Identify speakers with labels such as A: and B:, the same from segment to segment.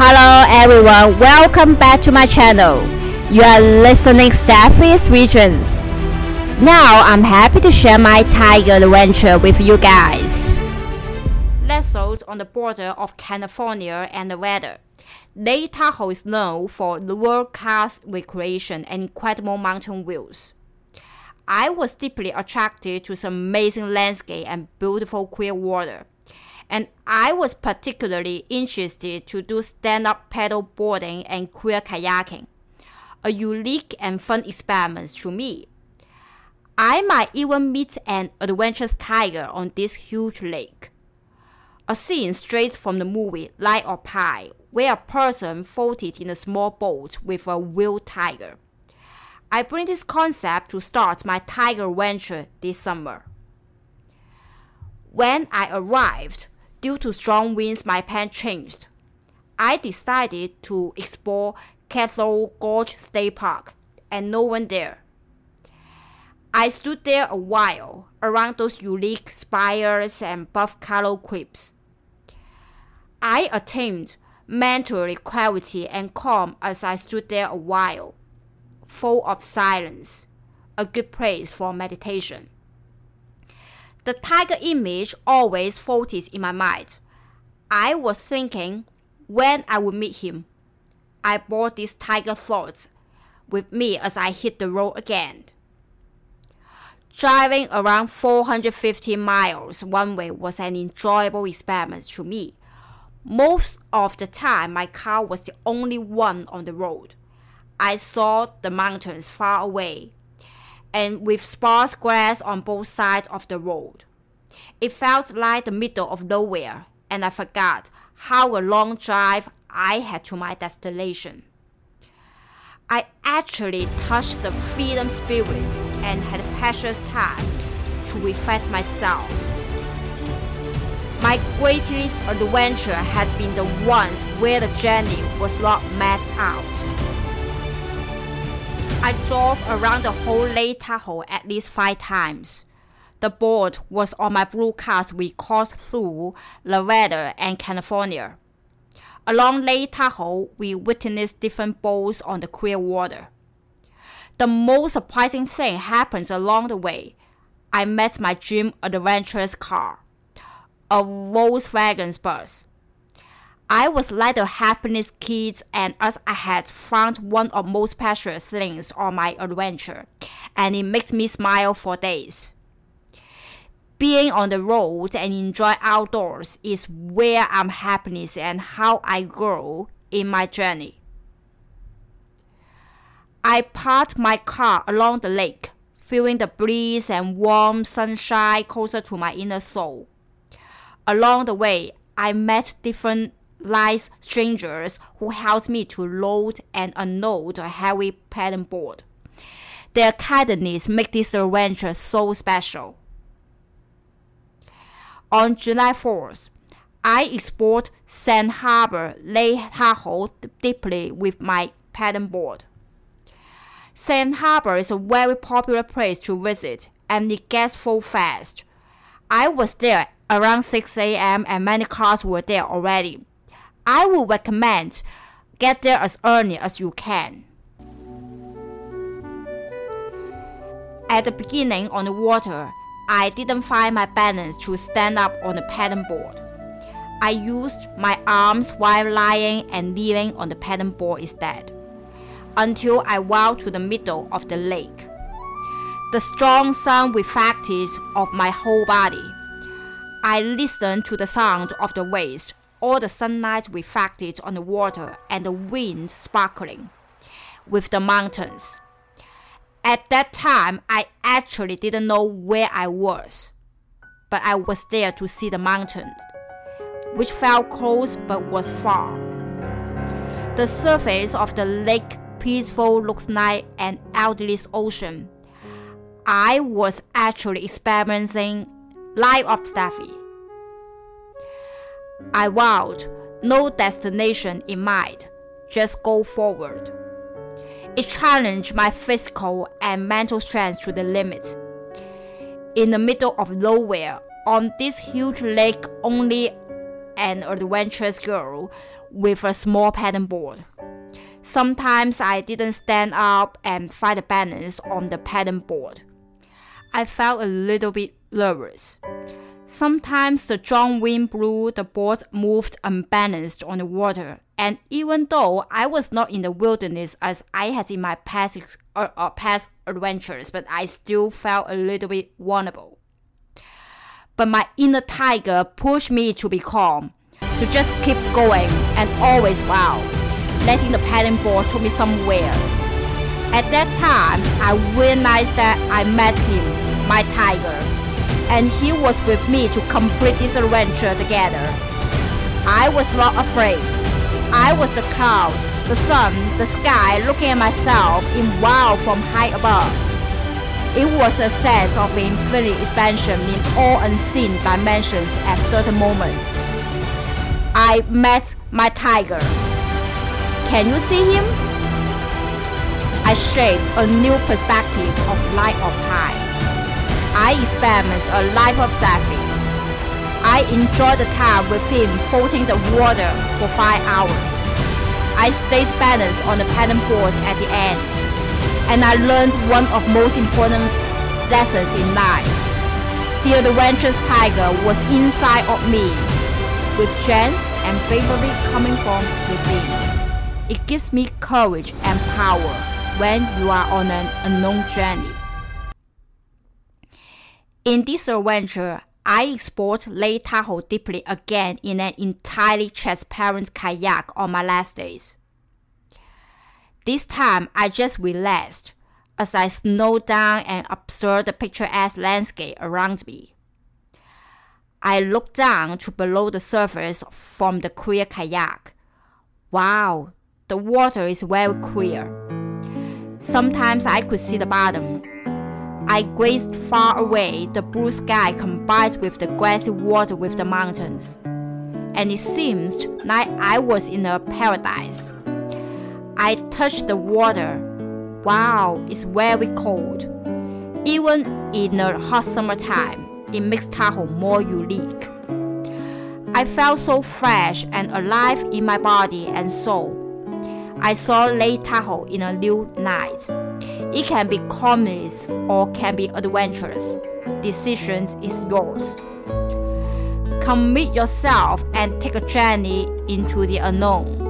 A: Hello everyone, welcome back to my channel. You are listening Steffi's Regions. Now I'm happy to share my tiger adventure with you guys. Nestled on the border of California and Nevada, Lake Tahoe is known for world-class recreation and incredible mountain views. I was deeply attracted to some amazing landscape and beautiful clear water and I was particularly interested to do stand-up paddle boarding and clear kayaking, a unique and fun experiment to me. I might even meet an adventurous tiger on this huge lake. A scene straight from the movie Life of Pi, where a person floated in a small boat with a wild tiger. I bring this concept to start my tiger venture this summer. When I arrived, Due to strong winds, my plan changed. I decided to explore Castle Gorge State Park, and no one there. I stood there a while around those unique spires and buff-color creeps. I attained mental clarity and calm as I stood there a while, full of silence, a good place for meditation. The tiger image always floated in my mind. I was thinking when I would meet him. I brought these tiger thoughts with me as I hit the road again. Driving around 450 miles one way was an enjoyable experiment to me. Most of the time, my car was the only one on the road. I saw the mountains far away and with sparse grass on both sides of the road. It felt like the middle of nowhere, and I forgot how a long drive I had to my destination. I actually touched the freedom spirit and had precious time to reflect myself. My greatest adventure has been the ones where the journey was not mapped out. I drove around the whole Lake Tahoe at least five times. The board was on my blue cars we crossed through Nevada and California. Along Lake Tahoe, we witnessed different boats on the clear water. The most surprising thing happened along the way. I met my dream adventurous car, a Volkswagen bus. I was like the happiness kid, and as I had found one of most precious things on my adventure, and it makes me smile for days. Being on the road and enjoy outdoors is where I'm happiness and how I grow in my journey. I parked my car along the lake, feeling the breeze and warm sunshine closer to my inner soul. Along the way, I met different lies strangers who helped me to load and unload a heavy paddle board. Their kindness make this adventure so special. On July 4th, I explored Sand Harbor, Lake Tahoe deeply with my pattern paddleboard. Sand Harbor is a very popular place to visit and it gets full fast. I was there around 6 a.m. and many cars were there already. I would recommend get there as early as you can. At the beginning on the water, I didn't find my balance to stand up on the paddle board. I used my arms while lying and kneeling on the paddle board instead, until I walked to the middle of the lake. The strong sun reflected off my whole body. I listened to the sound of the waves all the sunlight reflected on the water and the wind sparkling with the mountains. At that time, I actually didn't know where I was, but I was there to see the mountain, which felt close but was far. The surface of the lake peaceful looks like an endless ocean. I was actually experiencing life of Steffi. I vowed no destination in mind, just go forward. It challenged my physical and mental strength to the limit. In the middle of nowhere, on this huge lake only an adventurous girl with a small paddleboard. Sometimes I didn't stand up and find a balance on the paddleboard. I felt a little bit nervous. Sometimes the strong wind blew, the boat moved unbalanced on the water, and even though I was not in the wilderness as I had in my past, uh, uh, past adventures, but I still felt a little bit vulnerable. But my inner tiger pushed me to be calm, to just keep going and always wow, letting the paddling board take me somewhere. At that time, I realized that I met him, my tiger and he was with me to complete this adventure together. I was not afraid. I was the cloud, the sun, the sky looking at myself in wow from high above. It was a sense of infinite expansion in all unseen dimensions at certain moments. I met my tiger. Can you see him? I shaped a new perspective of light of high. I experienced a life of sailing. I enjoyed the time with him floating the water for five hours. I stayed balanced on the paddle board at the end, and I learned one of most important lessons in life. The adventurous tiger was inside of me, with strength and bravery coming from within. It gives me courage and power when you are on an unknown journey. In this adventure, I explored Lake Tahoe deeply again in an entirely transparent kayak on my last days. This time, I just relaxed as I slowed down and observed the picturesque landscape around me. I looked down to below the surface from the clear kayak. Wow, the water is very clear. Sometimes I could see the bottom I gazed far away, the blue sky combined with the grassy water with the mountains, and it seemed like I was in a paradise. I touched the water. Wow, it's very cold. Even in the hot summertime, it makes Tahoe more unique. I felt so fresh and alive in my body and soul. I saw Lake Tahoe in a new light. It can be communist or can be adventurous. Decisions is yours. Commit yourself and take a journey into the unknown.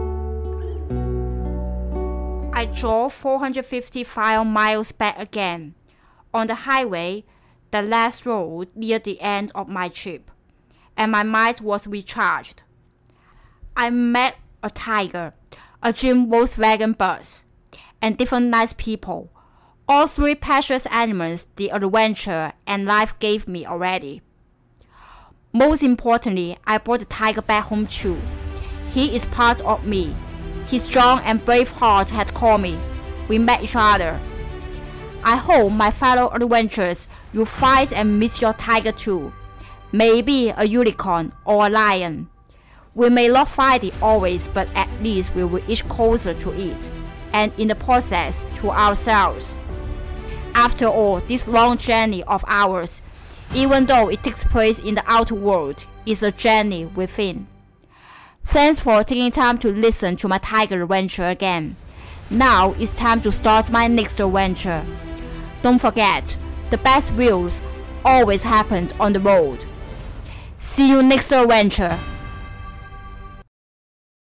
A: I drove 455 miles back again. On the highway, the last road near the end of my trip, and my mind was recharged. I met a tiger, a Jim Volkswagen bus, and different nice people all three precious animals the adventure and life gave me already. Most importantly, I brought the tiger back home too. He is part of me. His strong and brave heart had called me. We met each other. I hope my fellow adventurers you fight and meet your tiger too. Maybe a unicorn or a lion. We may not fight it always, but at least we will inch closer to it, and in the process to ourselves. After all, this long journey of ours, even though it takes place in the outer world, is a journey within. Thanks for taking time to listen to my tiger adventure again. Now it's time to start my next adventure. Don't forget, the best views always happens on the road. See you next adventure.